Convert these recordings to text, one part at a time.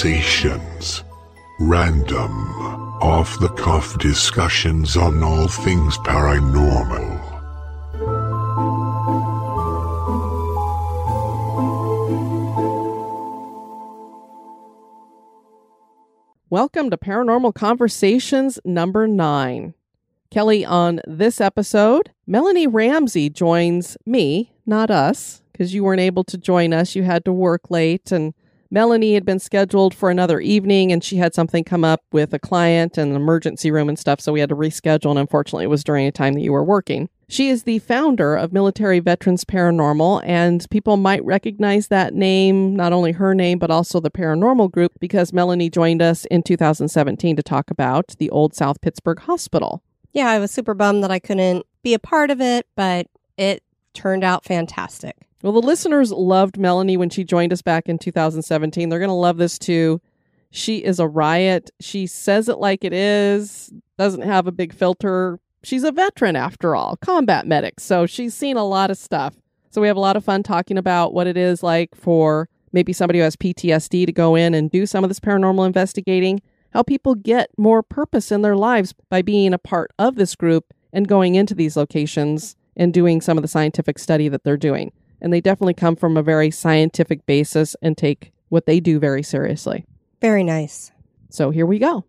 Conversations. Random, off the cuff discussions on all things paranormal. Welcome to Paranormal Conversations number nine. Kelly, on this episode, Melanie Ramsey joins me, not us, because you weren't able to join us. You had to work late, and Melanie had been scheduled for another evening, and she had something come up with a client and an emergency room and stuff, so we had to reschedule, and unfortunately, it was during a time that you were working. She is the founder of Military Veterans Paranormal, and people might recognize that name, not only her name, but also the paranormal group, because Melanie joined us in 2017 to talk about the Old South Pittsburg Hospital. Yeah, I was super bummed that I couldn't be a part of it, but it turned out fantastic. Well, the listeners loved Melanie when she joined us back in 2017. They're going to love this too. She is a riot. She says it like it is, doesn't have a big filter. She's a veteran after all, combat medic. So she's seen a lot of stuff. So we have a lot of fun talking about what it is like for maybe somebody who has PTSD to go in and do some of this paranormal investigating, how people get more purpose in their lives by being a part of this group and going into these locations and doing some of the scientific study that they're doing. And they definitely come from a very scientific basis and take what they do very seriously. Very nice. So here we go.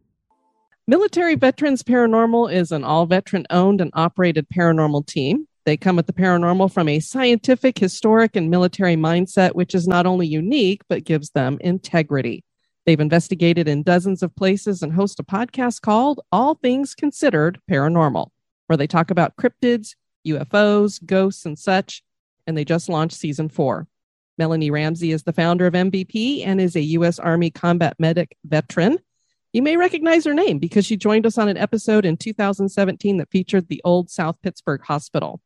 Military Veterans Paranormal is an all veteran owned and operated paranormal team. They come at the paranormal from a scientific, historic, and military mindset, which is not only unique, but gives them integrity. They've investigated in dozens of places and host a podcast called All Things Considered Paranormal, where they talk about cryptids, UFOs, ghosts, and such. And they just launched season four. Melanie Ramsey is the founder of MVP and is a U.S. Army combat medic veteran. You may recognize her name because she joined us on an episode in 2017 that featured the old South Pittsburg Hospital.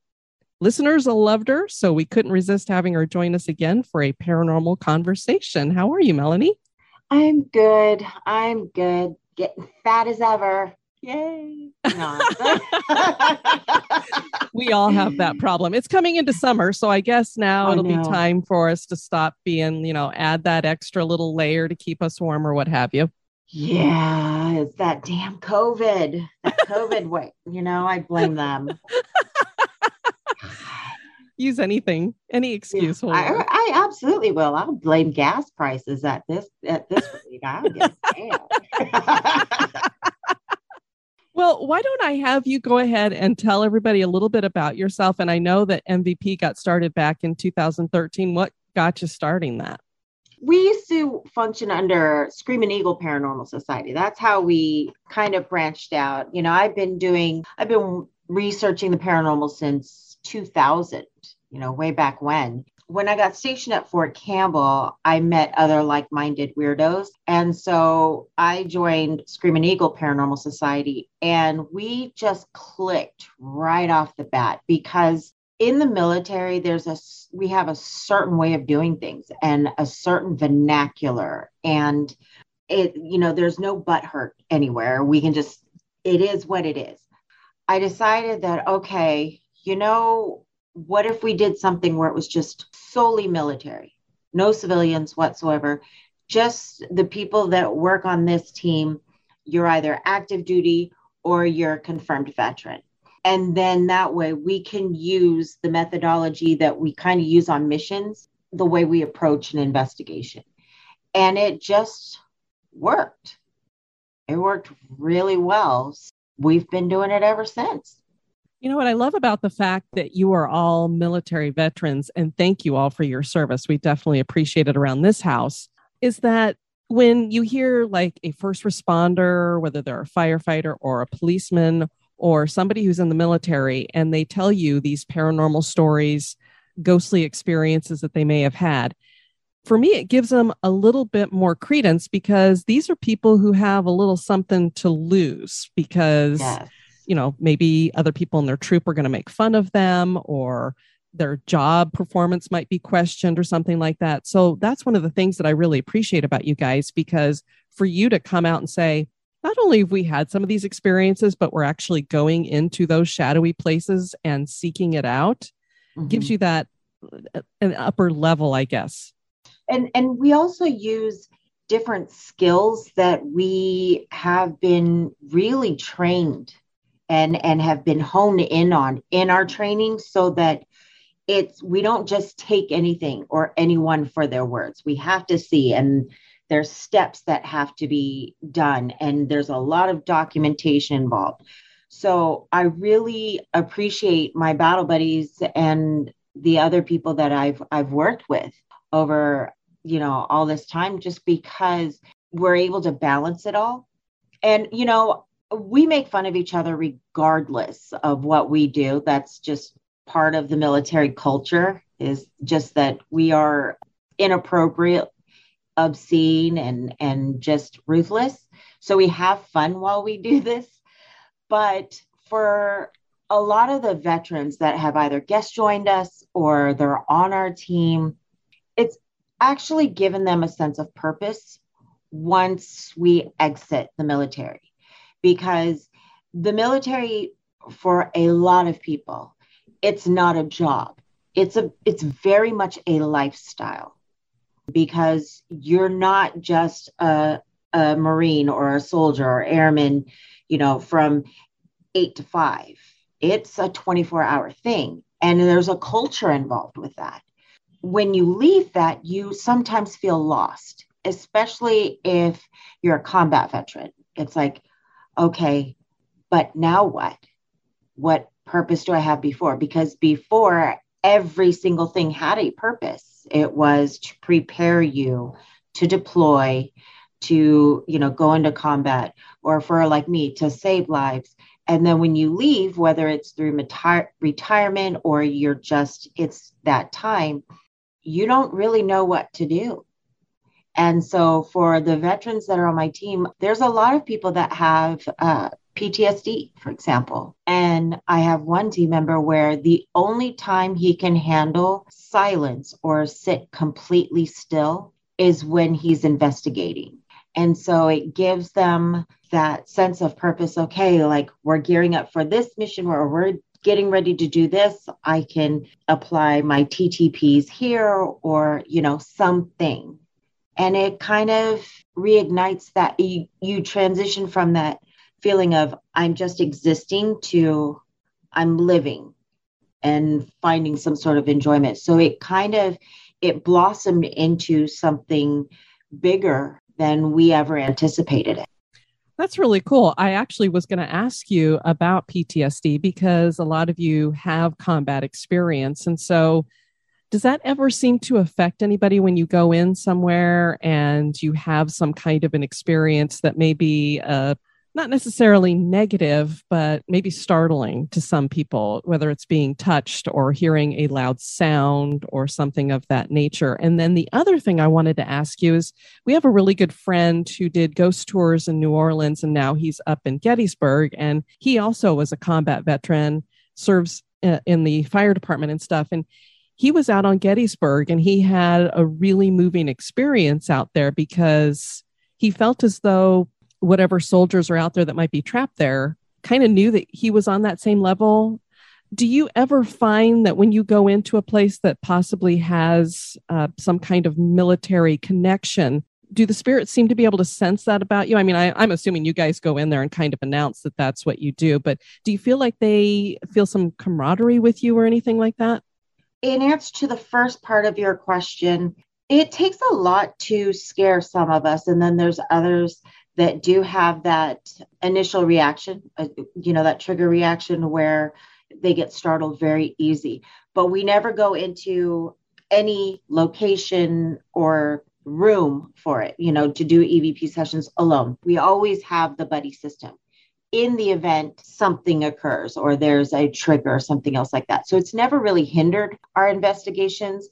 Listeners loved her, so we couldn't resist having her join us again for a paranormal conversation. How are you, Melanie? I'm good. I'm good. Getting fat as ever. Yay. No. we all have that mm. problem. It's coming into summer, so I guess now I it'll know. be time for us to stop being, you know, add that extra little layer to keep us warm or what have you. yeah, it's that damn COVID. That COVID way. You know, I blame them. Use anything, any excuse. will I. I absolutely will. I'll blame gas prices at this at this rate. I don't give a damn. Well, why don't I have you go ahead and tell everybody a little bit about yourself? And I know that MVP got started back in 2013. What got you starting that? we used to function under Screaming Eagle Paranormal Society. That's how we kind of branched out. You know, I've been doing, I've been researching the paranormal since 2000, you know, way back when. When I got stationed at Fort Campbell, I met other like minded weirdos. And so I joined Screaming Eagle Paranormal Society and we just clicked right off the bat because in the military there's a we have a certain way of doing things and a certain vernacular. And it you know there's no butt hurt anywhere. We can just it is what it is. I decided that okay you know what if we did something where it was just solely military? No civilians whatsoever. Just the people that work on this team you're either active duty or you're a confirmed veteran. And then that way we can use the methodology that we kind of use on missions the way we approach an investigation. And it just worked. It worked really well. We've been doing it ever since You know what I love about the fact that you are all military veterans, and thank you all for your service. We definitely appreciate it around this house, is that when you hear like a first responder, whether they're a firefighter or a policeman or somebody who's in the military, and they tell you these paranormal stories, ghostly experiences that they may have had, for me, it gives them a little bit more credence because these are people who have a little something to lose because. You know, maybe other people in their troop are going to make fun of them or their job performance might be questioned or something like that. So that's one of the things that I really appreciate about you guys because for you to come out and say, not only have we had some of these experiences, but we're actually going into those shadowy places and seeking it out mm-hmm. gives you that uh, an upper level, I guess. And and we also use different skills that we have been really trained and and have been honed in on in our training so that it's we don't just take anything or anyone for their words. We have to see and there's steps that have to be done and there's a lot of documentation involved. So i really appreciate my battle buddies and the other people that i've i've worked with over you know all this time just because we're able to balance it all. And you know we make fun of each other regardless of what we do that's just part of the military culture is just that we are inappropriate, obscene, and and just ruthless. So we have fun while we do this. But for a lot of the veterans that have either guest joined us or they're on our team, it's actually given them a sense of purpose once we exit the military because the military for a lot of people it's not a job. It's a it's very much a lifestyle because you're not just a, a marine or a soldier or airman, you know, from eight to five. It's a 24 hour thing. And there's a culture involved with that. When you leave that, you sometimes feel lost, especially if you're a combat veteran. It's like, okay, but now what? What purpose do I have before? Because before, every single thing had a purpose. It was to prepare you to deploy, to you know go into combat, or for like me to save lives. And then when you leave, whether it's through retire- retirement or you're just it's that time, you don't really know what to do. And so, for the veterans that are on my team, there's a lot of people that have uh, PTSD, for example. And I have one team member where the only time he can handle silence or sit completely still is when he's investigating. And so it gives them that sense of purpose. Okay, like we're gearing up for this mission where we're getting ready to do this. I can apply my TTPs here or, you know, something. And it kind of reignites that you, you transition from that feeling of I'm just existing to I'm living and finding some sort of enjoyment. So it kind of it blossomed into something bigger than we ever anticipated it. That's really cool. I actually was going to ask you about PTSD because a lot of you have combat experience. And so, does that ever seem to affect anybody when you go in somewhere and you have some kind of an experience that may be a not necessarily negative, but maybe startling to some people, whether it's being touched or hearing a loud sound or something of that nature. And then the other thing I wanted to ask you is we have a really good friend who did ghost tours in New Orleans and now he's up in Gettysburg. And he also was a combat veteran, serves uh, in the fire department and stuff. And he was out on Gettysburg and he had a really moving experience out there because he felt as though whatever soldiers are out there that might be trapped there kind of knew that he was on that same level. Do you ever find that when you go into a place that possibly has uh, some kind of military connection do the spirits seem to be able to sense that about you? I mean I, i'm assuming you guys go in there and kind of announce that that's what you do but do you feel like they feel some camaraderie with you or anything like that in answer to the first part of your question it takes a lot to scare some of us and then there's others that do have that initial reaction, uh, you know, that trigger reaction where they get startled very easy. But we never go into any location or room for it, you know, to do EVP sessions alone. We always have the buddy system in the event something occurs or there's a trigger or something else like that. So it's never really hindered our investigations.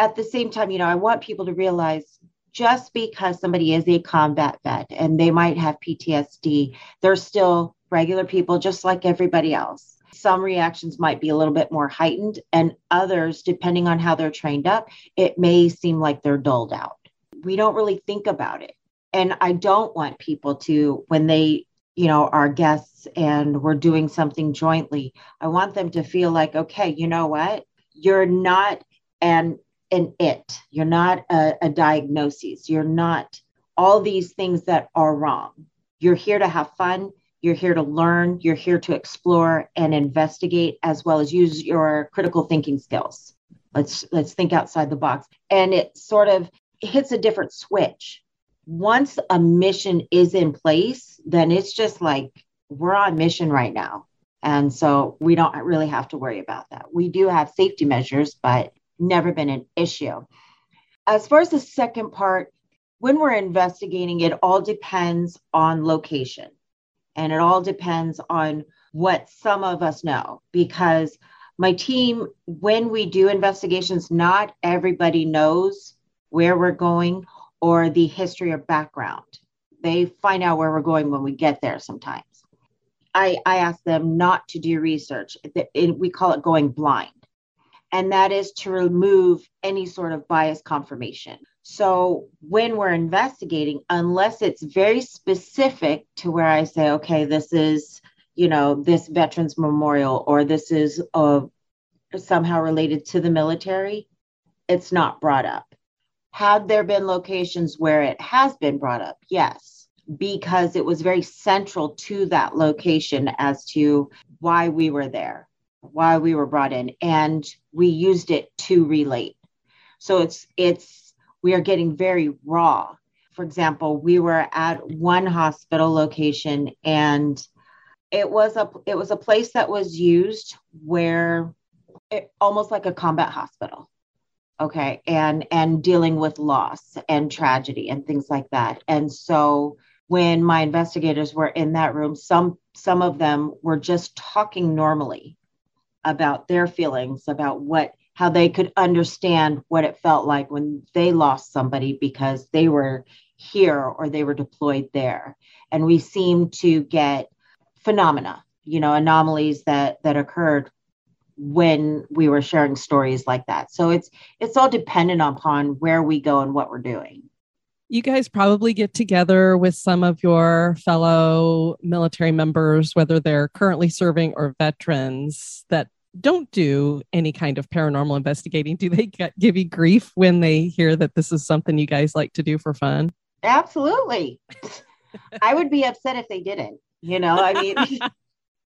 At the same time, you know, I want people to realize just because somebody is a combat vet and they might have PTSD, they're still regular people just like everybody else. Some reactions might be a little bit more heightened, and others, depending on how they're trained up, it may seem like they're dulled out. We don't really think about it. And I don't want people to, when they, you know, our guests and we're doing something jointly, I want them to feel like, okay, you know what? You're not an an it. You're not a, a diagnosis. You're not all these things that are wrong. You're here to have fun. You're here to learn. You're here to explore and investigate, as well as use your critical thinking skills. Let's let's think outside the box. And it sort of hits a different switch. Once a mission is in place, then it's just like we're on mission right now. And so we don't really have to worry about that. We do have safety measures, but never been an issue. As far as the second part, when we're investigating, it all depends on location and it all depends on what some of us know because my team, when we do investigations, not everybody knows where we're going or the history or background. They find out where we're going when we get there sometimes. I, I ask them not to do research. We call it going blind and that is to remove any sort of bias confirmation. So when we're investigating, unless it's very specific to where I say, okay, this is, you know, this veterans memorial or this is uh, somehow related to the military, it's not brought up. Have there been locations where it has been brought up? Yes, because it was very central to that location as to why we were there why we were brought in and we used it to relate. So it's it's we are getting very raw. For example we were at one hospital location and it was a it was a place that was used where it, almost like a combat hospital okay and and dealing with loss and tragedy and things like that. And so when my investigators were in that room some some of them were just talking normally about their feelings about what how they could understand what it felt like when they lost somebody because they were here or they were deployed there. And we seem to get phenomena you know anomalies that that occurred when we were sharing stories like that so it's it's all dependent upon where we go and what we're doing you guys probably get together with some of your fellow military members whether they're currently serving or veterans that don't do any kind of paranormal investigating, do they get, give you grief when they hear that this is something you guys like to do for fun? Absolutely. I would be upset if they didn't. You know, I mean,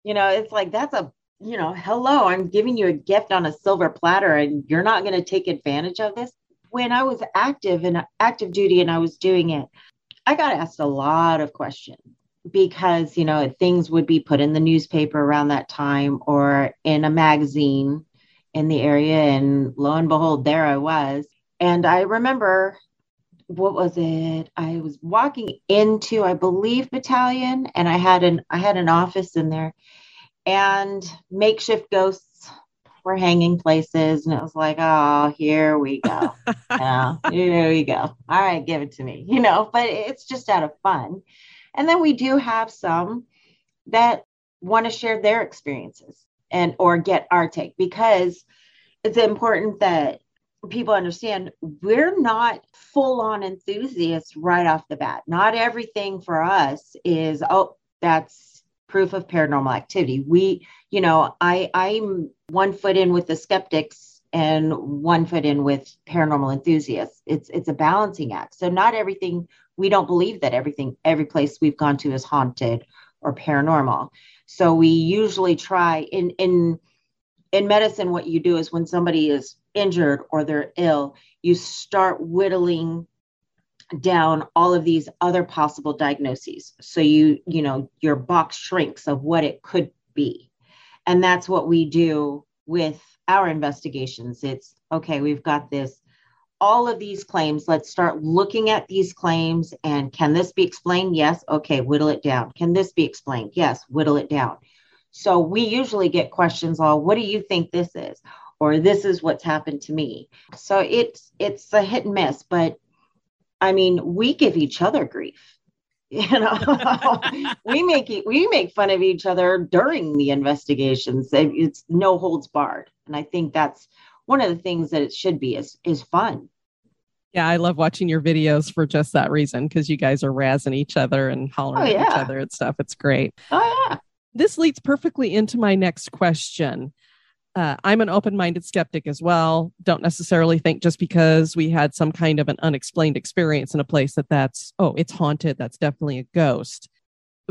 you know, it's like that's a, you know, hello, I'm giving you a gift on a silver platter and you're not going to take advantage of this. When I was active and active duty and I was doing it, I got asked a lot of questions because you know things would be put in the newspaper around that time or in a magazine in the area and lo and behold there i was and i remember what was it i was walking into i believe battalion and i had an i had an office in there and makeshift ghosts were hanging places and it was like oh here we go. Yeah here we go. All right give it to me you know but it's just out of fun. And then we do have some that want to share their experiences and or get our take because it's important that people understand we're not full on enthusiasts right off the bat. Not everything for us is oh that's proof of paranormal activity. We, you know, I I'm one foot in with the skeptics and one foot in with paranormal enthusiasts. It's it's a balancing act. So not everything we don't believe that everything every place we've gone to is haunted or paranormal so we usually try in in in medicine what you do is when somebody is injured or they're ill you start whittling down all of these other possible diagnoses so you you know your box shrinks of what it could be And that's what we do with our investigations. It's okay, we've got this all of these claims. Let's start looking at these claims and can this be explained? Yes. Okay, whittle it down. Can this be explained? Yes, whittle it down. So we usually get questions all, what do you think this is? Or this is what's happened to me. So it's it's a hit and miss, but I mean, we give each other grief. You know, we make we make fun of each other during the investigations. It's no holds barred, and I think that's one of the things that it should be is is fun. Yeah, I love watching your videos for just that reason because you guys are razzing each other and hollering oh, yeah. at each other and stuff. It's great. Oh yeah. This leads perfectly into my next question uh, I'm an open minded skeptic as well. Don't necessarily think just because we had some kind of an unexplained experience in a place that that's, oh, it's haunted, that's definitely a ghost.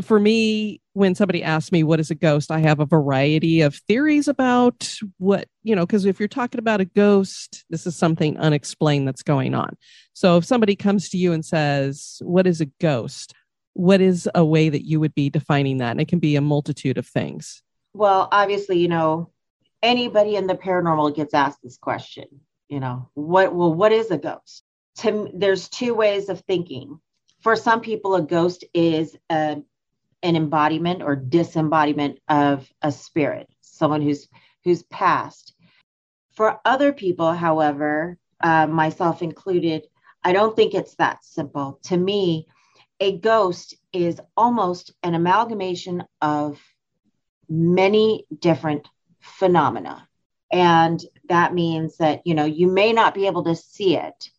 For me, when somebody asks me what is a ghost, I have a variety of theories about what, you know, because if you're talking about a ghost, this is something unexplained that's going on. So if somebody comes to you and says, What is a ghost? What is a way that you would be defining that? And it can be a multitude of things. Well, obviously, you know, anybody in the paranormal gets asked this question you know what well what is a ghost? To there's two ways of thinking. For some people a ghost is a, an embodiment or disembodiment of a spirit someone who's who's passed. For other people however uh, myself included i don't think it's that simple. To me a ghost is almost an amalgamation of many different phenomena. And that means that, you know, you may not be able to see it,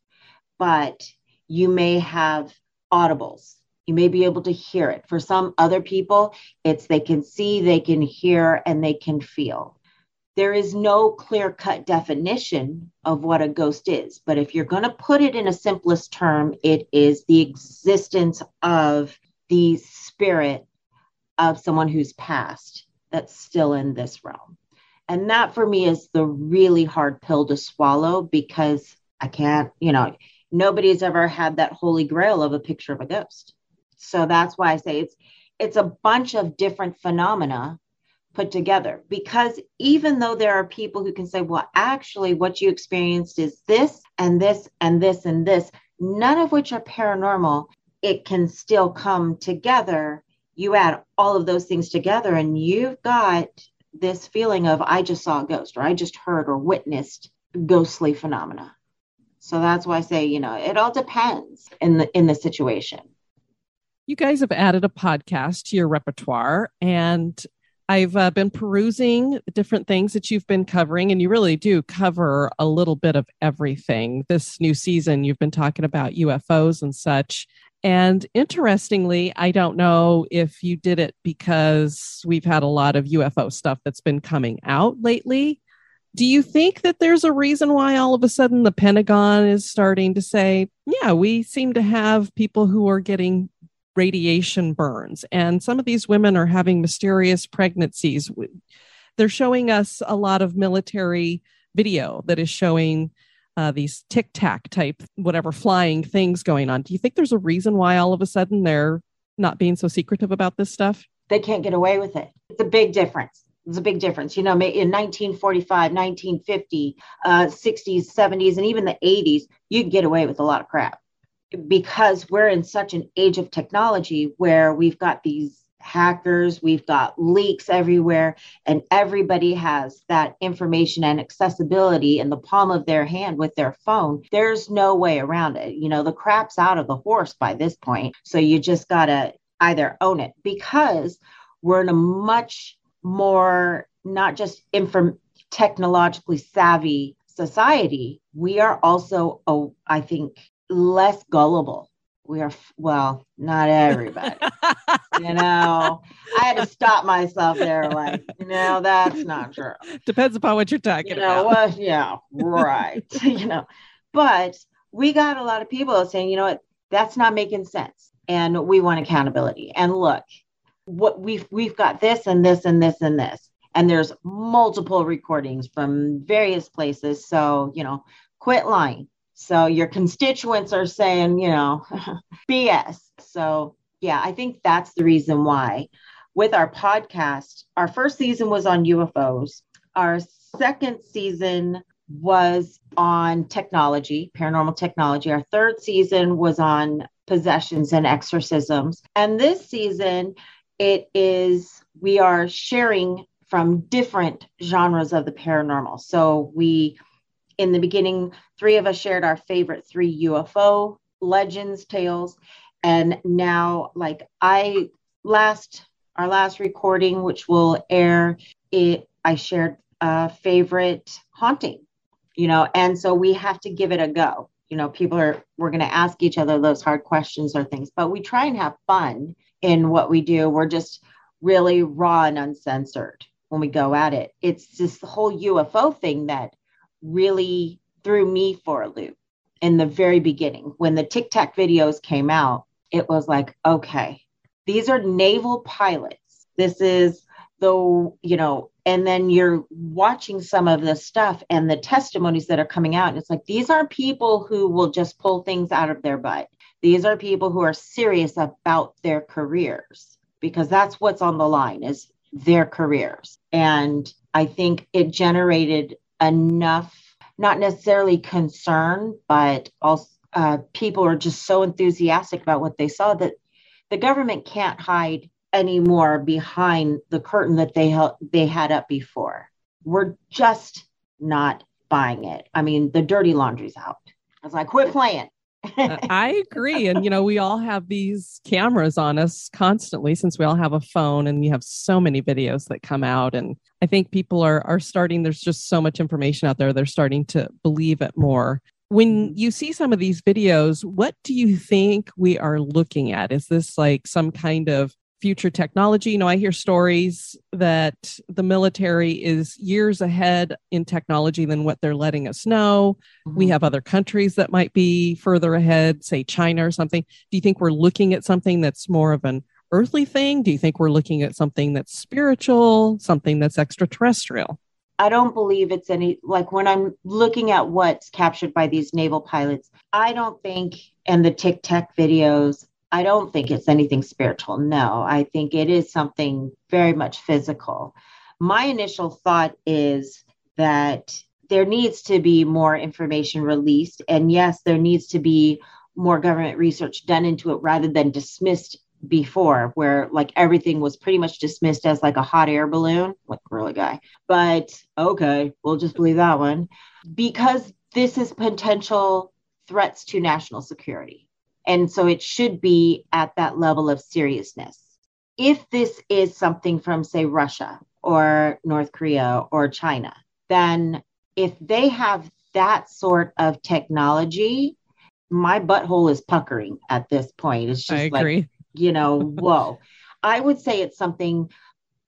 but you may have audibles. You may be able to hear it. For some other people, it's they can see, they can hear, and they can feel. There is no clear cut definition of what a ghost is. But if you're going to put it in a simplest term, it is the existence of the spirit of someone who's passed that's still in this realm. And that for me is the really hard pill to swallow because I can't, you know, nobody's ever had that holy grail of a picture of a ghost. So that's why I say it's it's a bunch of different phenomena put together because even though there are people who can say well actually what you experienced is this and this and this and this none of which are paranormal it can still come together you add all of those things together and you've got this feeling of I just saw a ghost or I just heard or witnessed ghostly phenomena. So that's why I say, you know, it all depends in the in the situation. You guys have added a podcast to your repertoire and I've uh, been perusing different things that you've been covering, and you really do cover a little bit of everything. This new season, you've been talking about UFOs and such. And interestingly, I don't know if you did it because we've had a lot of UFO stuff that's been coming out lately. Do you think that there's a reason why all of a sudden the Pentagon is starting to say, yeah, we seem to have people who are getting radiation burns, and some of these women are having mysterious pregnancies? They're showing us a lot of military video that is showing uh, these tic tac type, whatever flying things going on. Do you think there's a reason why all of a sudden they're not being so secretive about this stuff? They can't get away with it. It's a big difference. It's a big difference. You know, in 1945, 1950, uh, 60s, 70s, and even the 80s, you can get away with a lot of crap because we're in such an age of technology where we've got these hackers, we've got leaks everywhere, and everybody has that information and accessibility in the palm of their hand with their phone. There's no way around it. You know, the crap's out of the horse by this point. So you just got to either own it because we're in a much more, not just inform technologically savvy society, we are also, oh, I think, less gullible we are well not everybody you know? I had to stop myself there like you know that's not true. Depends upon what you're talking you know, about. yeah right you know. But we got a lot of people saying you know what? That's not making sense. And we want accountability. And look what we've we've got this and this and this and this. And there's multiple recordings from various places. So you know quit lying so your constituents are saying, you know, BS. So, yeah, I think that's the reason why with our podcast, our first season was on UFOs. Our second season was on technology, paranormal technology. Our third season was on possessions and exorcisms. And this season, it is, we are sharing from different genres of the paranormal. So we, in the beginning, three of us shared our favorite three UFO legends, tales. And now, like I last, our last recording, which will air, it, I shared a favorite haunting you know, and so we have to give it a go. You know, people are, we're going to ask each other those hard questions or things, but we try and have fun in what we do. We're just really raw and uncensored when we go at it. It's this whole UFO thing that really threw me for a loop in the very beginning. When the Tic Tac videos came out, it was like, okay, these are naval pilots. This is the, you know, and then you're watching some of the stuff and the testimonies that are coming out and it's like these are people who will just pull things out of their butt these are people who are serious about their careers because that's what's on the line is their careers and i think it generated enough not necessarily concern but also uh, people are just so enthusiastic about what they saw that the government can't hide anymore behind the curtain that they held, they had up before. We're just not buying it. I mean, the dirty laundry's out. I was like, quit playing. I agree. And, you know, we all have these cameras on us constantly since we all have a phone and you have so many videos that come out. And I think people are, are starting, there's just so much information out there. They're starting to believe it more. When mm-hmm. you see some of these videos, what do you think we are looking at? Is this like some kind of future technology. You know, I hear stories that the military is years ahead in technology than what they're letting us know. Mm-hmm. We have other countries that might be further ahead, say China or something. Do you think we're looking at something that's more of an earthly thing? Do you think we're looking at something that's spiritual, something that's extraterrestrial? I don't believe it's any like when I'm looking at what's captured by these naval pilots, I don't think and the Tic Tac videos, I don't think it's anything spiritual. No, I think it is something very much physical. My initial thought is that there needs to be more information released. And yes, there needs to be more government research done into it rather than dismissed before, where like everything was pretty much dismissed as like a hot air balloon, like really guy. But okay, we'll just believe that one because this is potential threats to national security and so it should be at that level of seriousness. If this is something from, say, Russia or North Korea or China, then if they have that sort of technology, my butthole is puckering at this point. It's just like, you know, whoa. I would say it's something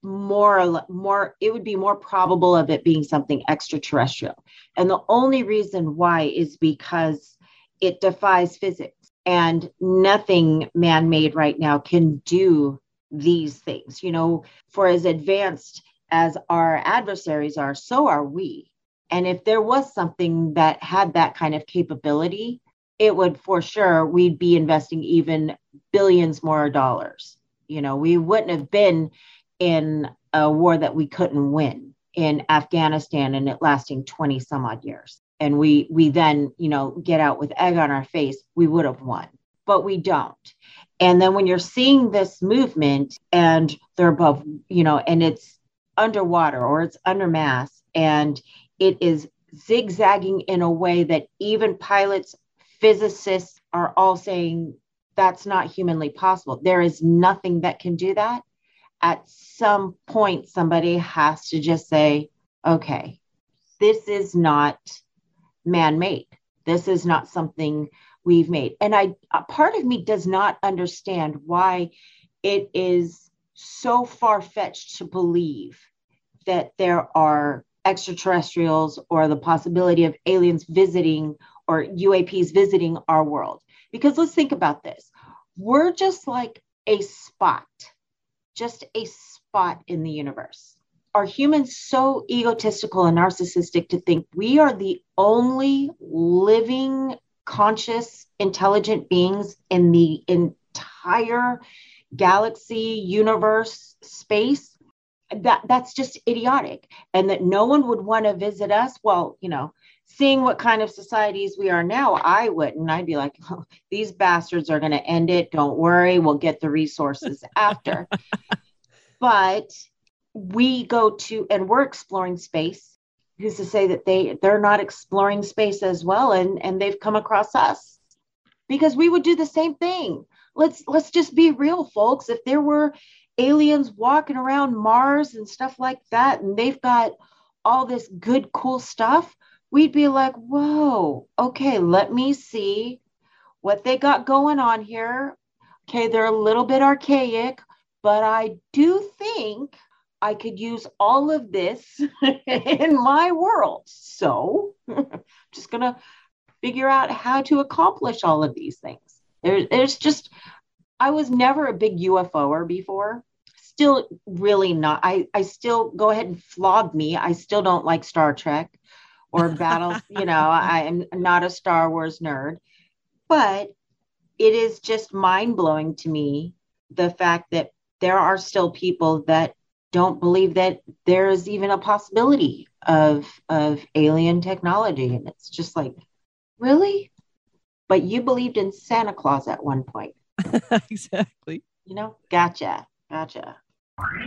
more more it would be more probable of it being something extraterrestrial and the only reason why is because it defies physics and nothing man made right now can do these things. You know, for as advanced as our adversaries are, so are we. And if there was something that had that kind of capability, it would for sure, we'd be investing even billions more dollars. You know, we wouldn't have been in a war that we couldn't win in Afghanistan and it lasting 20 some odd years and we we then you know get out with egg on our face we would have won but we don't. And then when you're seeing this movement and they're above you know and it's underwater or it's under mass and it is zigzagging in a way that even pilots physicists are all saying that's not humanly possible. There is nothing that can do that. At some point somebody has to just say okay this is not man made. This is not something we've made. And I, part of me does not understand why it is so far fetched to believe that there are extraterrestrials or the possibility of aliens visiting or UAPs visiting our world. Because let's think about this we're just like a spot, just a spot in the universe are humans so egotistical and narcissistic to think we are the only living, conscious, intelligent beings in the entire galaxy, universe, space, that that's just idiotic. And that no one would want to visit us. Well, you know, seeing what kind of societies we are now, I wouldn't. I'd be like, oh, these bastards are going to end it. Don't worry, we'll get the resources after. but we go to and we're exploring space. Who's to say that they they're not exploring space as well, and and they've come across us because we would do the same thing. Let's let's just be real, folks. If there were aliens walking around Mars and stuff like that, and they've got all this good, cool stuff, we'd be like, whoa, okay, let me see what they got going on here. Okay, they're a little bit archaic, but I do think I could use all of this in my world. So I'm just going to figure out how to accomplish all of these things. There, there's just, I was never a big UFOer before. Still, really not. I, I still go ahead and flog me. I still don't like Star Trek or Battle. you know, I am not a Star Wars nerd, but it is just mind blowing to me the fact that there are still people that don't believe that there is even a possibility of of alien technology. And it's just like really? But you believed in santa claus at one point. Exactly. You know? Gotcha. Gotcha.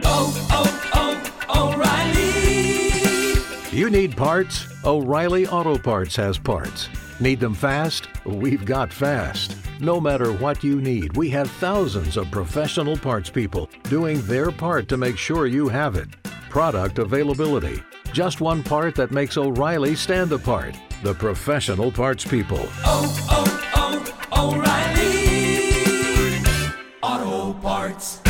Oh oh oh o'reilly. You need parts? O'reilly auto parts has parts. Need them fast? We've got fast no matter what you need, we have thousands of professional parts people doing their part to make sure you have it. Product availability. Just one part that makes O'Reilly stand apart. The professional parts people. Oh, oh, oh, O'Reilly Auto Parts.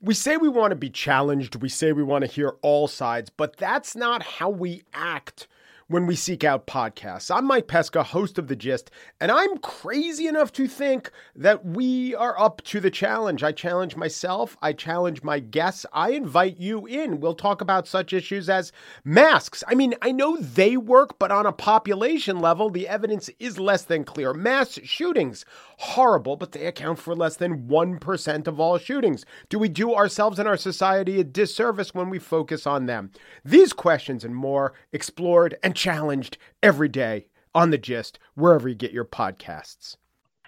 We say we want to be challenged, we say we want to hear all sides, but that's not how we act when we seek out podcasts. I'm Mike Pesca, host of The Gist, and I'm crazy enough to think that we are up to the challenge. I challenge myself, I challenge my guests, I invite you in. We'll talk about such issues as masks. I mean, I know they work, but on a population level, the evidence is less than clear. Mass shootings, horrible, but they account for less than 1% of all shootings. Do we do ourselves and our society a disservice when we focus on them? These questions and more explored and challenged every day on The Gist, wherever you get your podcasts.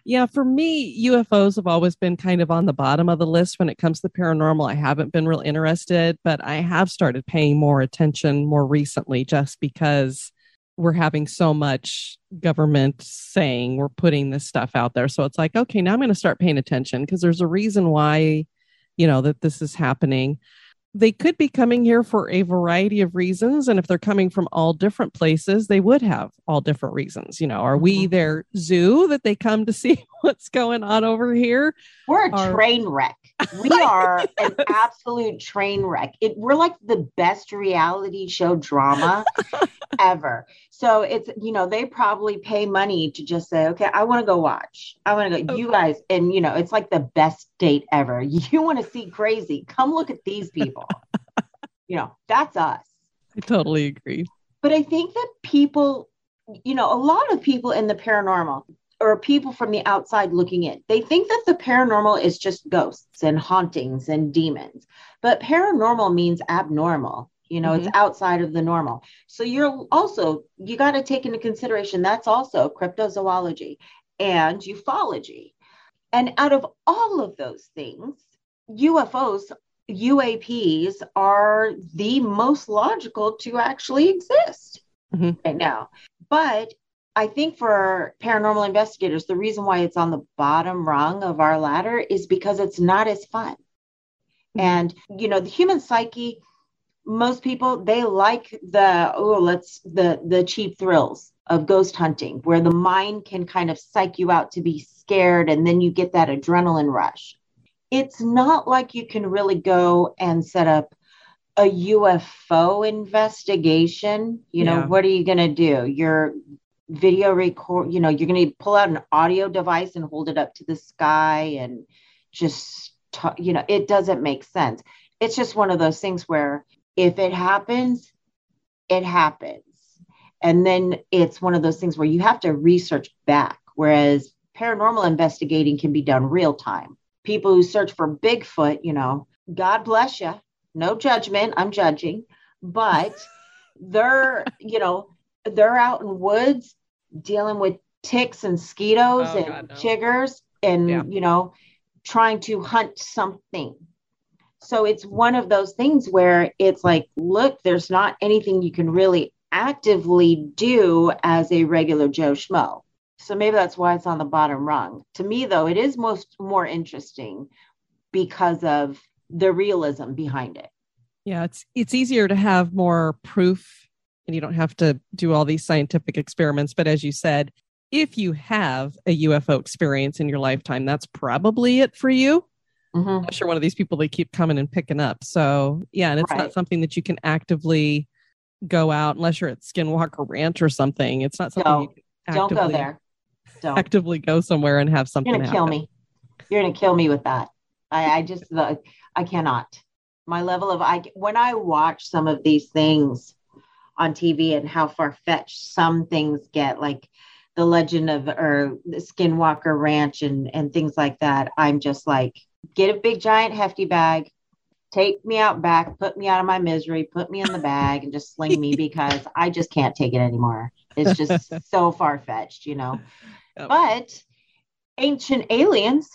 Yeah, for me, UFOs have always been kind of on the bottom of the list when it comes to the paranormal. I haven't been real interested, but I have started paying more attention more recently just because we're having so much government saying we're putting this stuff out there. So it's like, okay, now I'm going to start paying attention because there's a reason why, you know, that this is happening they could be coming here for a variety of reasons and if they're coming from all different places they would have all different reasons. You know are we mm-hmm. their zoo that they come to see what's going on over here? We're a are... train wreck. We are an absolute train wreck. It, we're like the best reality show drama ever. So it's you know they probably pay money to just say okay i want to go watch. I want to go okay. you guys and you know it's like the best date ever. You want to see crazy. Come look at these people you know that's us. I totally agree. But i think that people you know a lot of people in the paranormal or people from the outside looking in they think that the paranormal is just ghosts and hauntings and demons. But paranormal means abnormal. You know mm-hmm. it's outside of the normal. So you're also you got to take into consideration that's also cryptozoology and ufology. And out of all of those things ufos uaps are the most logical to actually exist mm-hmm. right now but I think for paranormal investigators, the reason why it's on the bottom rung of our ladder is because it's not as fun. Mm-hmm. And, you know, the human psyche most people they like the oh let's the the cheap thrills of ghost hunting where the mind can kind of psych you out to be scared and then you get that adrenaline rush it's not like you can really go and set up a UFO investigation you know yeah. what are you going to do your video record you know you're going to pull out an audio device and hold it up to the sky and just talk, you know it doesn't make sense it's just one of those things where if it happens, it happens. And then it's one of those things where you have to research back. Whereas paranormal investigating can be done real time. People who search for Bigfoot, you know, God bless you. No judgment. I'm judging, but they're, you know, they're out in woods dealing with ticks and mosquitoes Oh, and God, no. chiggers and, Yeah. you know, trying to hunt something. So it's one of those things where it's like, look, there's not anything you can really actively do as a regular Joe Schmo. So maybe that's why it's on the bottom rung. To me, though, it is most more interesting because of the realism behind it. Yeah, it's it's easier to have more proof and you don't have to do all these scientific experiments, but as you said, if you have a UFO experience in your lifetime, that's probably it for you. Mhm. Unless you're one of these people they keep coming and picking up. So, yeah, and it's not something that you can actively go out unless you're at Skinwalker Ranch or something. It's not something No, you can Don't go there. Don't. Actively go somewhere and have something You're gonna kill me. You're gonna kill me with that. I, I just the I cannot. My level of I when I watch some of these things on TV and how far fetched some things get, like the Legend of or the Skinwalker Ranch and and things like that. I'm just like, get a big giant hefty bag, take me out back, put me out of my misery, put me in the bag, and just sling me because I just can't take it anymore. It's just so far fetched, you know. Yep. But ancient aliens,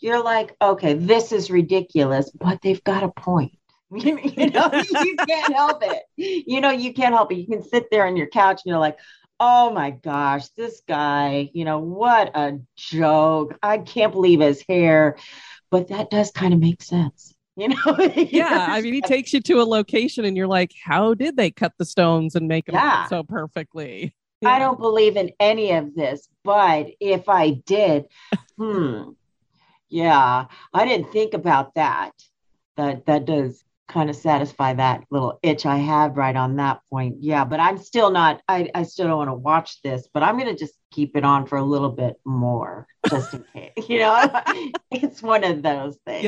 you're like, okay, this is ridiculous, but they've got a point. You, you know, you can't help it. You know, you can't help it. You can sit there on your couch and you're like, oh my gosh, this guy, you know, what a joke. I can't believe his hair. But that does kind of make sense. You know? yeah, I mean, he takes you to a location and you're like, how did they cut the stones and make them Yeah. so perfectly? I don't believe in any of this, but if I did, hmm, yeah, I didn't think about that. That that does kind of satisfy that little itch I have right on that point. Yeah, but I'm still not. I I still don't want to watch this, but I'm gonna just keep it on for a little bit more, just in case. You know, it's one of those things.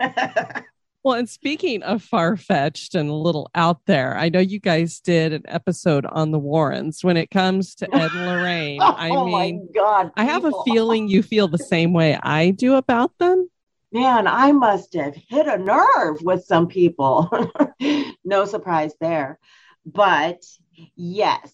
Yep. Well, and speaking of far fetched and a little out there, I know you guys did an episode on the Warrens. When it comes to Ed and Lorraine, I oh mean, my god! I have a feeling you feel the same way I do about them. man, I must have hit a nerve with some people. no surprise there. But yes,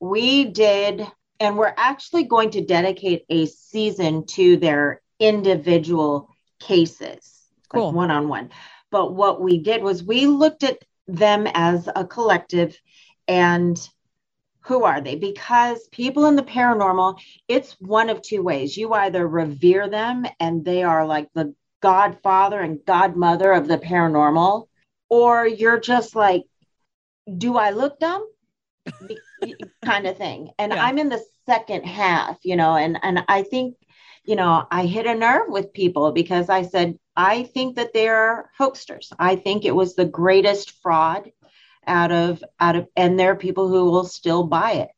we did. And we're actually going to dedicate a season to their individual cases, Cool. one on one. But what we did was we looked at them as a collective and who are they? Because people in the paranormal, it's one of two ways. You either revere them and they are like the godfather and godmother of the paranormal, or you're just like, do I look dumb? Kind of thing. And Yeah. I'm in the second half, you know, and and I think, you know, I hit a nerve with people because I said, I think that they're hoaxsters. I think it was the greatest fraud out of out of and there are people who will still buy it.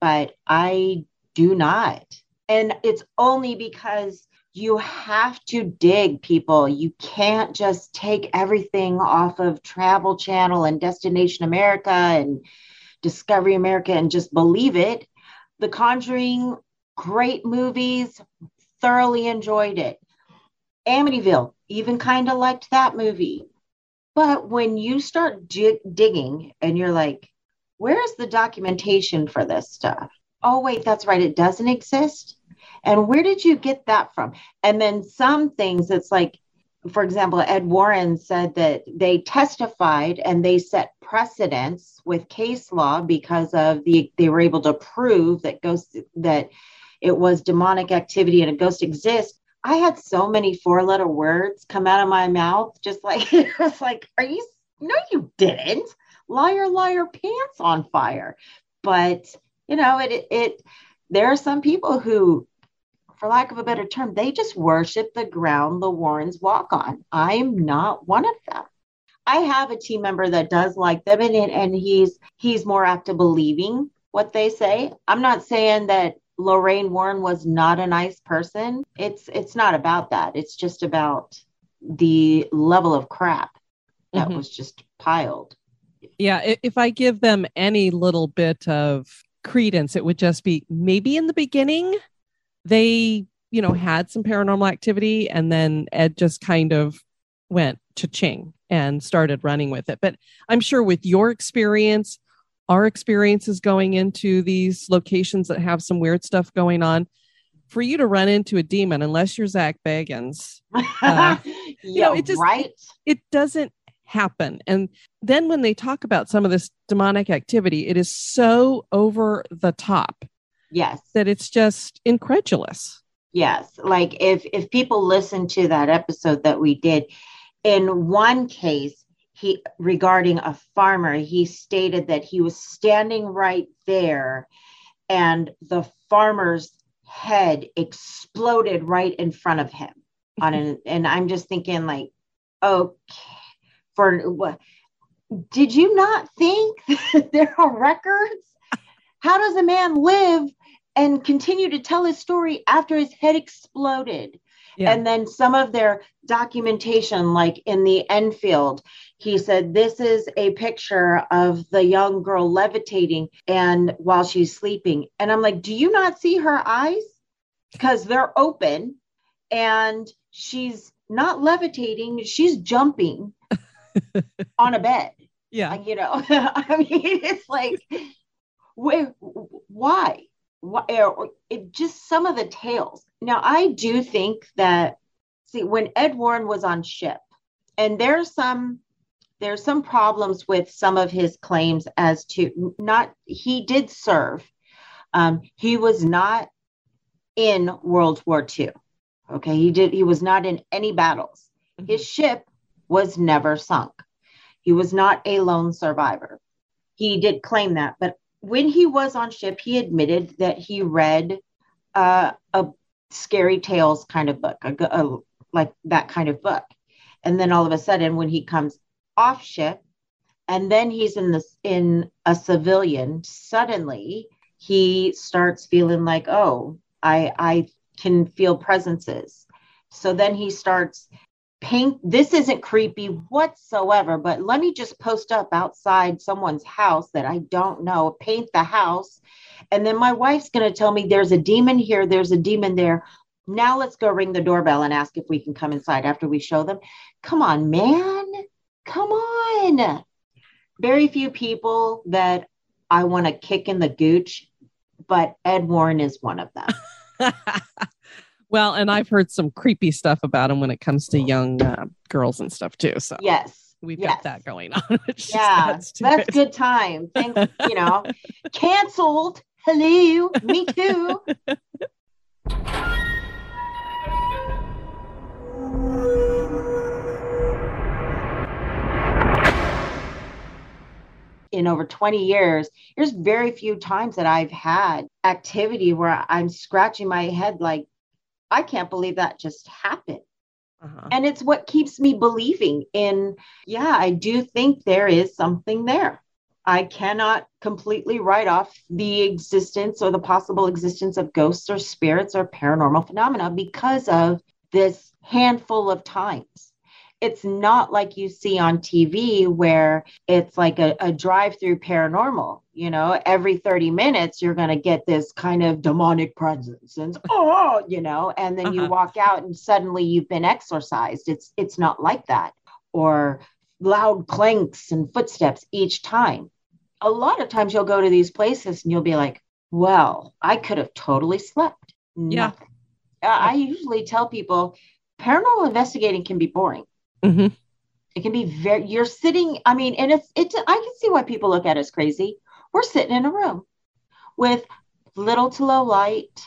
But I do not. And it's only because you have to dig people. You can't just take everything off of Travel Channel and Destination America and Discovery America and just believe it. The Conjuring, great movies, thoroughly enjoyed it. Amityville, even kind of liked that movie. But when you start dig- digging and you're like, where's the documentation for this stuff? Oh, wait, that's right. It doesn't exist. And where did you get that from? And then some things, it's like, for example, Ed Warren said that they testified and they set precedents with case law because of the they were able to prove that ghosts that it was demonic activity and a ghost exists. I had so many four letter words come out of my mouth, just like it was like, are you no, you didn't. Liar, liar, pants on fire. But you know, it it, there are some people who for lack of a better term, they just worship the ground the Warrens walk on. I'm not one of them. I have a team member that does like them and, and he's he's more apt to believing what they say. I'm not saying that Lorraine Warren was not a nice person. It's it's not about that. It's just about the level of crap that Mhm. was just piled. Yeah, if I give them any little bit of credence, it would just be maybe in the beginning they, you know, had some paranormal activity and then Ed just kind of went cha-ching and started running with it. But I'm sure with your experience, our experiences going into these locations that have some weird stuff going on, for you to run into a demon, unless you're Zak Bagans, uh, yeah, know, it just- right. it doesn't happen. And then when they talk about some of this demonic activity, it is so over the top Yes. that it's just incredulous. Yes, like if if people listen to that episode that we did, in one case, he regarding a farmer, he stated that he was standing right there, and the farmer's head exploded right in front of him. On an, and I'm just thinking like, okay, for what? Did you not think that there are records? How does a man live and continue to tell his story after his head exploded. Yeah. And then some of their documentation, like in the Enfield, he said, This is a picture of the young girl levitating and while she's sleeping. And I'm like, Do you not see her eyes? Because they're open and she's not levitating, she's jumping on a bed. yeah. Like, you know, I mean, it's like, where, why? Or it just some of the tales. Now, I do think that, see, when Ed Warren was on ship, and there's some, there's some problems with some of his claims as to not, he did serve. Um, he was not in World War II. Okay. He did, he was not in any battles. His ship was never sunk. He was not a lone survivor. He did claim that, but when he was on ship, he admitted that he read uh, a scary tales kind of book, a, a- like that kind of book. And then all of a sudden, when he comes off ship, and then he's in this in a civilian, suddenly he starts feeling like, oh, I I can feel presences. So then he starts paint this isn't creepy whatsoever but let me just post up outside someone's house that i don't know paint the house. And then my wife's going to tell me there's a demon here there's a demon there. Now let's go ring the doorbell and ask if we can come inside after we show them. Come on man. Come on. Very few people that i want to kick in the gooch but ed warren is one of them well, and I've heard some creepy stuff about him when it comes to young uh, girls and stuff too. So yes we've yes. got that going on. Yeah, that's good time. Thanks, you know, canceled. Hello, me too. In over 20 years, there's very few times that I've had activity where I'm scratching my head like, I can't believe that just happened. Uh-huh. and it's what keeps me believing in yeah i do think there is something there. I cannot completely write off the existence or the possible existence of ghosts or spirits or paranormal phenomena because of this handful of times it's not like you see on tv where it's like a, a drive-through paranormal you know? Every 30 minutes you're going to get this kind of demonic presence and oh you know? And then you Uh-huh. walk out and suddenly you've been exorcised. It's it's not like that. Or loud clanks and footsteps each time. A lot of times you'll go to these places and you'll be like well i could have totally slept. Yeah. Nothing. I I usually tell people paranormal investigating can be boring Mhm. it can be very you're sitting i mean and it's it's i can see why people look at us crazy. We're sitting in a room with little to low light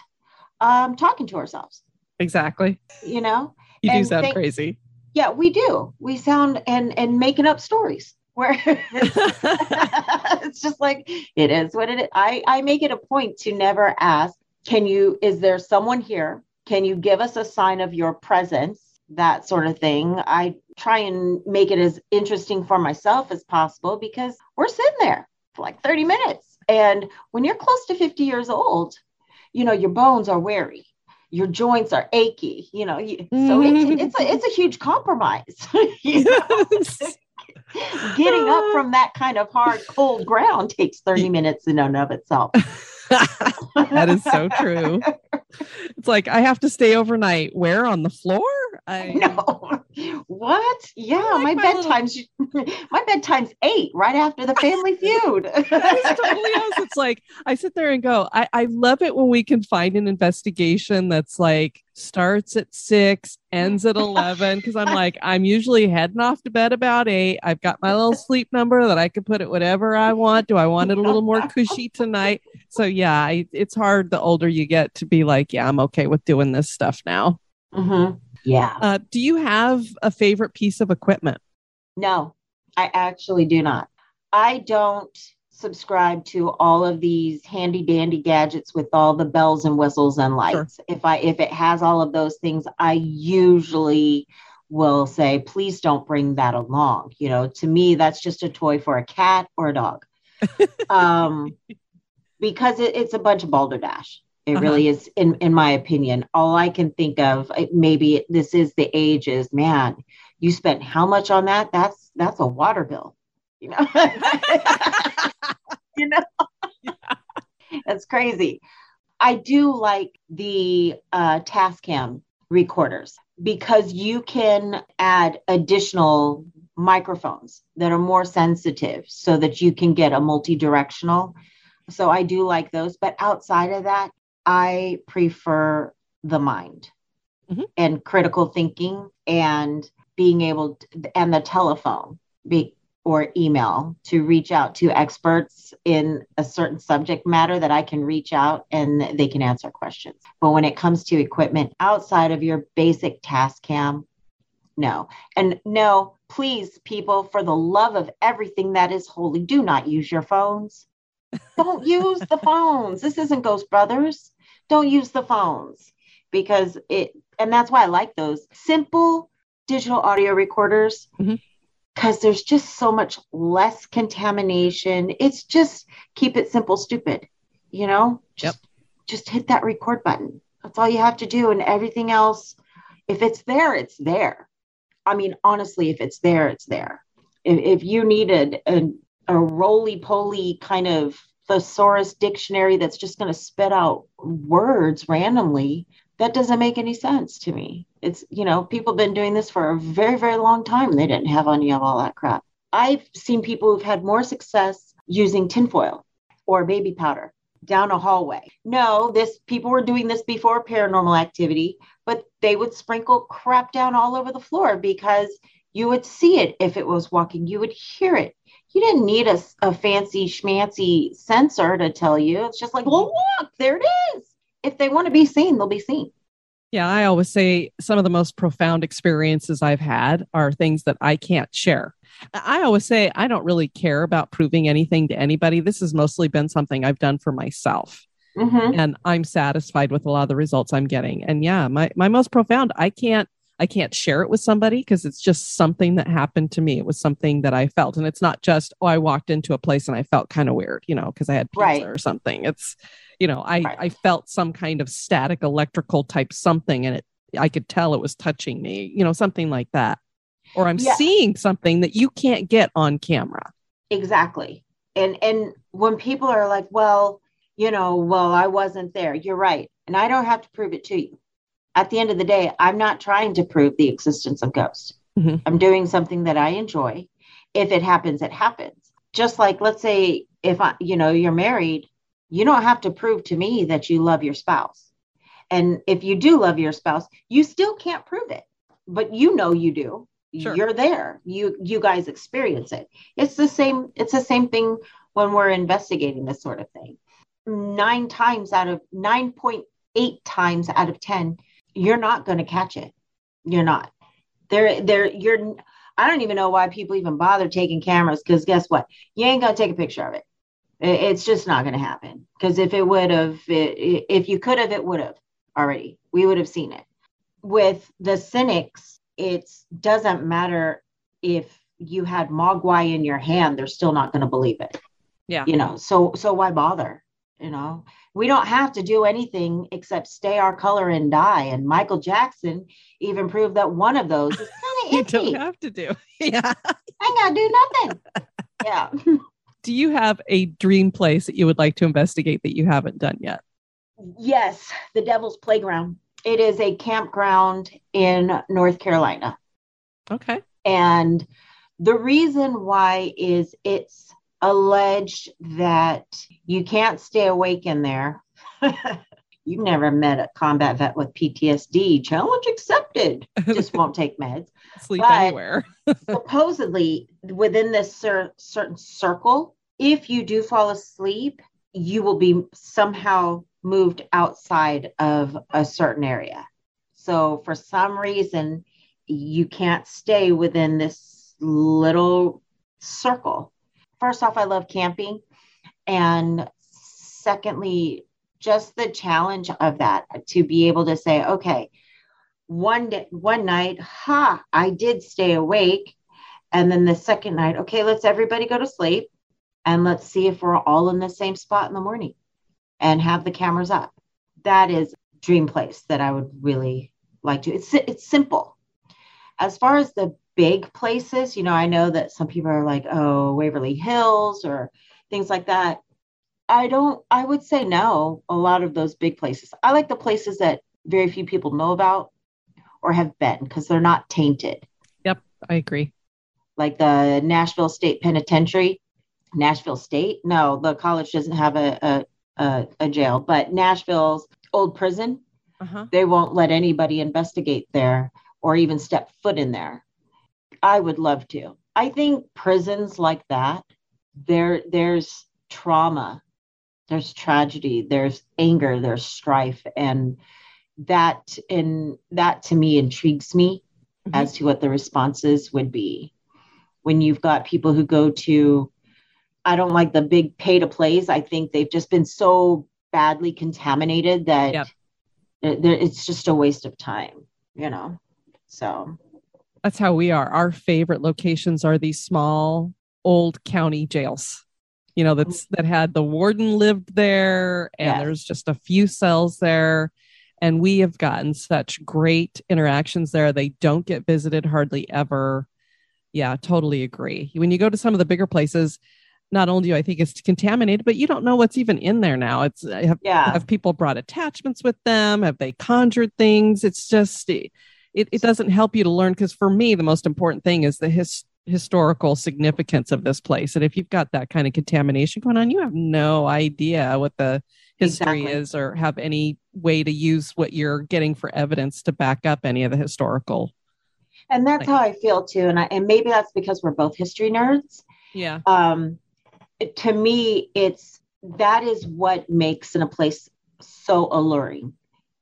um talking to ourselves. Exactly. you know? You do sound thank- crazy. yeah we do. We sound and and making up stories where it's just like it is what it is. I i make it a point to never ask can you is there someone here? Can you give us a sign of your presence that sort of thing i try and make it as interesting for myself as possible because we're sitting there for like 30 minutes and when you're close to 50 years old you know your bones are weary your joints are achy you know you, so it's, it's a it's a huge compromise you know? getting up from that kind of hard cold ground takes 30 minutes in and of itself that is so true. it's like I have to stay overnight. Where on the floor? I No. What? Yeah, like my, my little- bedtime's my bedtime's eight right after the family feud. It's totally us. It's like I sit there and go, I, I love it when we can find an investigation that's like starts at six, ends at 11. Cause I'm like, I'm usually heading off to bed about eight. I've got my little sleep number that I can put it whatever I want. Do I want it a little more cushy tonight? So, yeah, I, it's hard the older you get to be like, yeah, I'm okay with doing this stuff now. hmm Yeah. Uh, do you have a favorite piece of equipment? No, I actually do not. I don't subscribe to all of these handy dandy gadgets with all the bells and whistles and lights. If I if it has all of those things, I usually will say, please don't bring that along. You know, to me, that's just a toy for a cat or a dog. um, because it, it's a bunch of balderdash. It Uh-huh. really is, in in my opinion. All I can think of, maybe this is the age, is man, you spent how much on that? That's that's a water bill, you know. you know, that's crazy. I do like the uh, Tascam recorders because you can add additional microphones that are more sensitive so that you can get a multi-directional. So I do like those, but outside of that, I prefer the mind Mhm. and critical thinking and being able to, and the telephone be, or email to reach out to experts in a certain subject matter that I can reach out and they can answer questions. But when it comes to equipment outside of your basic Tascam, no. And no, please, people, for the love of everything that is holy, do not use your phones. Don't use the phones. This isn't Ghost Brothers. Don't use the phones because it, and that's why I like those simple digital audio recorders mm-hmm. because there's just so much less contamination. It's just keep it simple, stupid, you know? Just, just hit that record button. That's all you have to do. And everything else, if it's there, it's there. I mean, honestly, if it's there, it's there. If, if you needed a, a roly poly kind of thesaurus dictionary that's just going to spit out words randomly, that doesn't make any sense to me. It's, you know, people have been doing this for a very, very long time. They didn't have any of all that crap. I've seen people who've had more success using tinfoil or baby powder down a hallway. No, this people were doing this before paranormal activity, but they would sprinkle crap down all over the floor because you would see it if it was walking, you would hear it. You didn't need a, a fancy schmancy sensor to tell you. It's just like, well, look, there it is. If they want to be seen, they'll be seen. Yeah, I always say some of the most profound experiences I've had are things that I can't share. I always say I don't really care about proving anything to anybody. This has mostly been something I've done for myself. Mhm. And I'm satisfied with a lot of the results I'm getting. And yeah, my, my most profound, I can't I can't share it with somebody because it's just something that happened to me. It was something that I felt. And it's not just, oh, I walked into a place and I felt kind of weird, you know, because I had pizza Right. or something. It's, you know, I, Right. I felt some kind of static electrical type something and it I could tell it was touching me, you know, something like that. Or I'm Yeah. seeing something that you can't get on camera. Exactly. And and when people are like, well, you know, well, I wasn't there. You're right. And I don't have to prove it to you. At the end of the day, I'm not trying to prove the existence of ghosts. Mhm. I'm doing something that I enjoy. If it happens, it happens. Just like let's say if I, you know, you're married, you don't have to prove to me that you love your spouse. And if you do love your spouse, you still can't prove it. But you know you do. Sure. You're there. You you guys experience it. It's the same it's the same thing when we're investigating this sort of thing. 9 times out of 9.8 times out of 10, you're not going to catch it. You're not. There there you're I don't even know why people even bother taking cameras cuz guess what? You ain't going to take a picture of it. It- It's just not going to happen. Because if it would have, if you could have, it would have already. We would have seen it. With the cynics, it doesn't matter if you had mogwai in your hand; they're still not going to believe it. Yeah. You know. So so why bother? You know. We don't have to do anything except stay our color and die. And Michael Jackson even proved that one of those is kind You don't have to do. Yeah. I gotta do nothing. yeah. Do you have a dream place that you would like to investigate that you haven't done yet? Yes, the Devil's Playground. It is a campground in North Carolina. Okay. And the reason why is it's alleged that you can't stay awake in there. You've never met a combat vet with PTSD. Challenge accepted. Just won't take meds. Sleep But- anywhere. Supposedly, within this cer- certain circle, if you do fall asleep, you will be somehow moved outside of a certain area. So, for some reason, you can't stay within this little circle. First off, I love camping. And secondly, just the challenge of that to be able to say, okay, one day, one night, ha, I did stay awake. And then the second night, okay, let's everybody go to sleep and let's see if we're all in the same spot in the morning and have the cameras up. That is dream place that I would really like to. It's it's simple. As far as the big places, you know, I know that some people are like, oh, Waverly Hills or things like that. I don't, I would say no, a lot of those big places. I like the places that very few people know about or have been because they're not tainted, Yep, I agree. like the Nashville State Penitentiary. Nashville State? No, the college doesn't have a, a, a, a jail, but Nashville's old prison, Uh-huh. they won't let anybody investigate there or even step foot in there. I would love to. I think prisons like that, there there's trauma, there's tragedy, there's anger, there's strife, and that and that to me intrigues me Mhm. as to what the responses would be when you've got people who go to I don't like the big pay to plays. I think they've just been so badly contaminated that Yep. it- it's just a waste of time, you know. So That's how we are. Our favorite locations are these small old county jails. You know, that's that had the warden lived there and Yes. there's just a few cells there. And we have gotten such great interactions there. They don't get visited hardly ever. Yeah, totally agree. When you go to some of the bigger places, not only do I think it's contaminated, but you don't know what's even in there now. It's uh, have yeah, have people brought attachments with them have they conjured things it's just it, it doesn't help you to learn because for me the most important thing is the his, historical significance of this place and if you've got that kind of contamination going on you have no idea what the history Exactly. is or have any way to use what you're getting for evidence to back up any of the historical and that's how I feel too. And I, and maybe that's because we're both history nerds. yeah Um, to me, it's that is what makes in a place so alluring.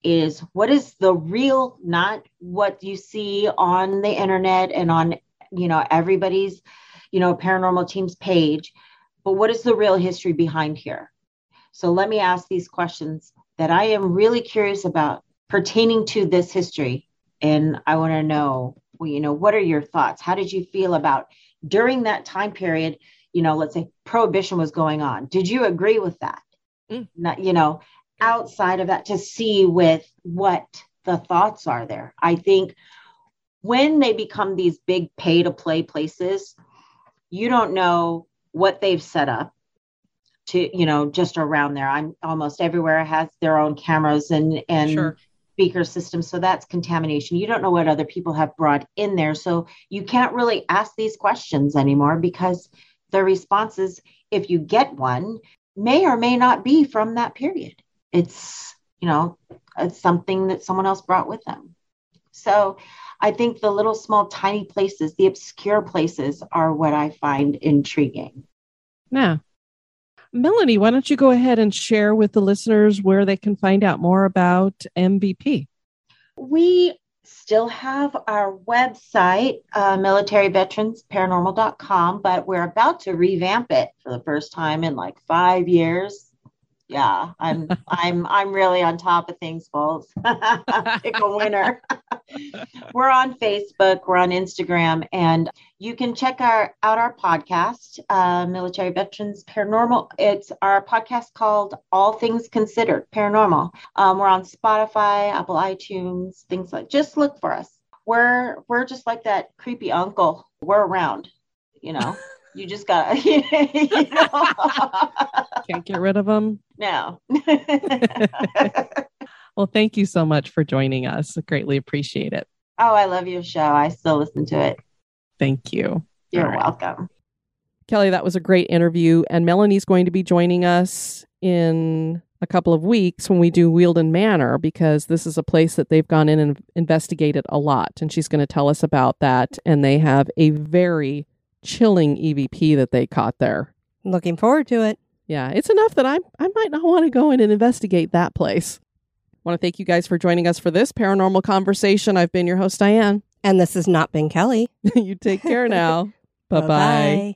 Is what is the real, not what you see on the internet and on you know everybody's you know paranormal team's page, but what is the real history behind here? So let me ask these questions that I am really curious about pertaining to this history. And I want to know, well, you know, what are your thoughts? How did you feel about during that time period? You know, let's say prohibition was going on. Did you agree with that? Mm. Not, you know, outside of that to see with what the thoughts are there. I think when they become these big pay to play places, you don't know what they've set up to you know just around there i'm almost everywhere has their own cameras and and Sure. speaker systems so that's contamination you don't know what other people have brought in there so you can't really ask these questions anymore because the responses if you get one may or may not be from that period it's you know it's something that someone else brought with them. So i think the little small tiny places the obscure places are what i find intriguing. Yeah. Melanie why don't you go ahead and share with the listeners where they can find out more about mvp We still have our website, uh, militaryveteransparanormal.com, but we're about to revamp it for the first time in like five years. Yeah, I'm I'm I'm really on top of things, folks. Pick a winner. we're on Facebook, we're on Instagram, and you can check our out our podcast, uh, Military Veterans Paranormal. It's our podcast called All Things Considered Paranormal. Um, we're on Spotify, Apple iTunes, things like. Just look for us. We're we're just like that creepy uncle. We're around, you know. You just gotta, you know. can't get rid of them No. Well, thank you so much for joining us. I greatly appreciate it. oh, I love your show. I still listen to it. Thank you. You're right. welcome. Kelly, that was a great interview. And Melanie's going to be joining us in a couple of weeks when we do Wielden Manor because this is a place that they've gone in and investigated a lot. And she's going to tell us about that. And they have a very chilling EVP that they caught there. Looking forward to it. Yeah, it's enough that I I might not want to go in and investigate that place. I want to thank you guys for joining us for this paranormal conversation. I've been your host Diane. And this has not been Kelly. you take care now. Bye bye. Bye-bye.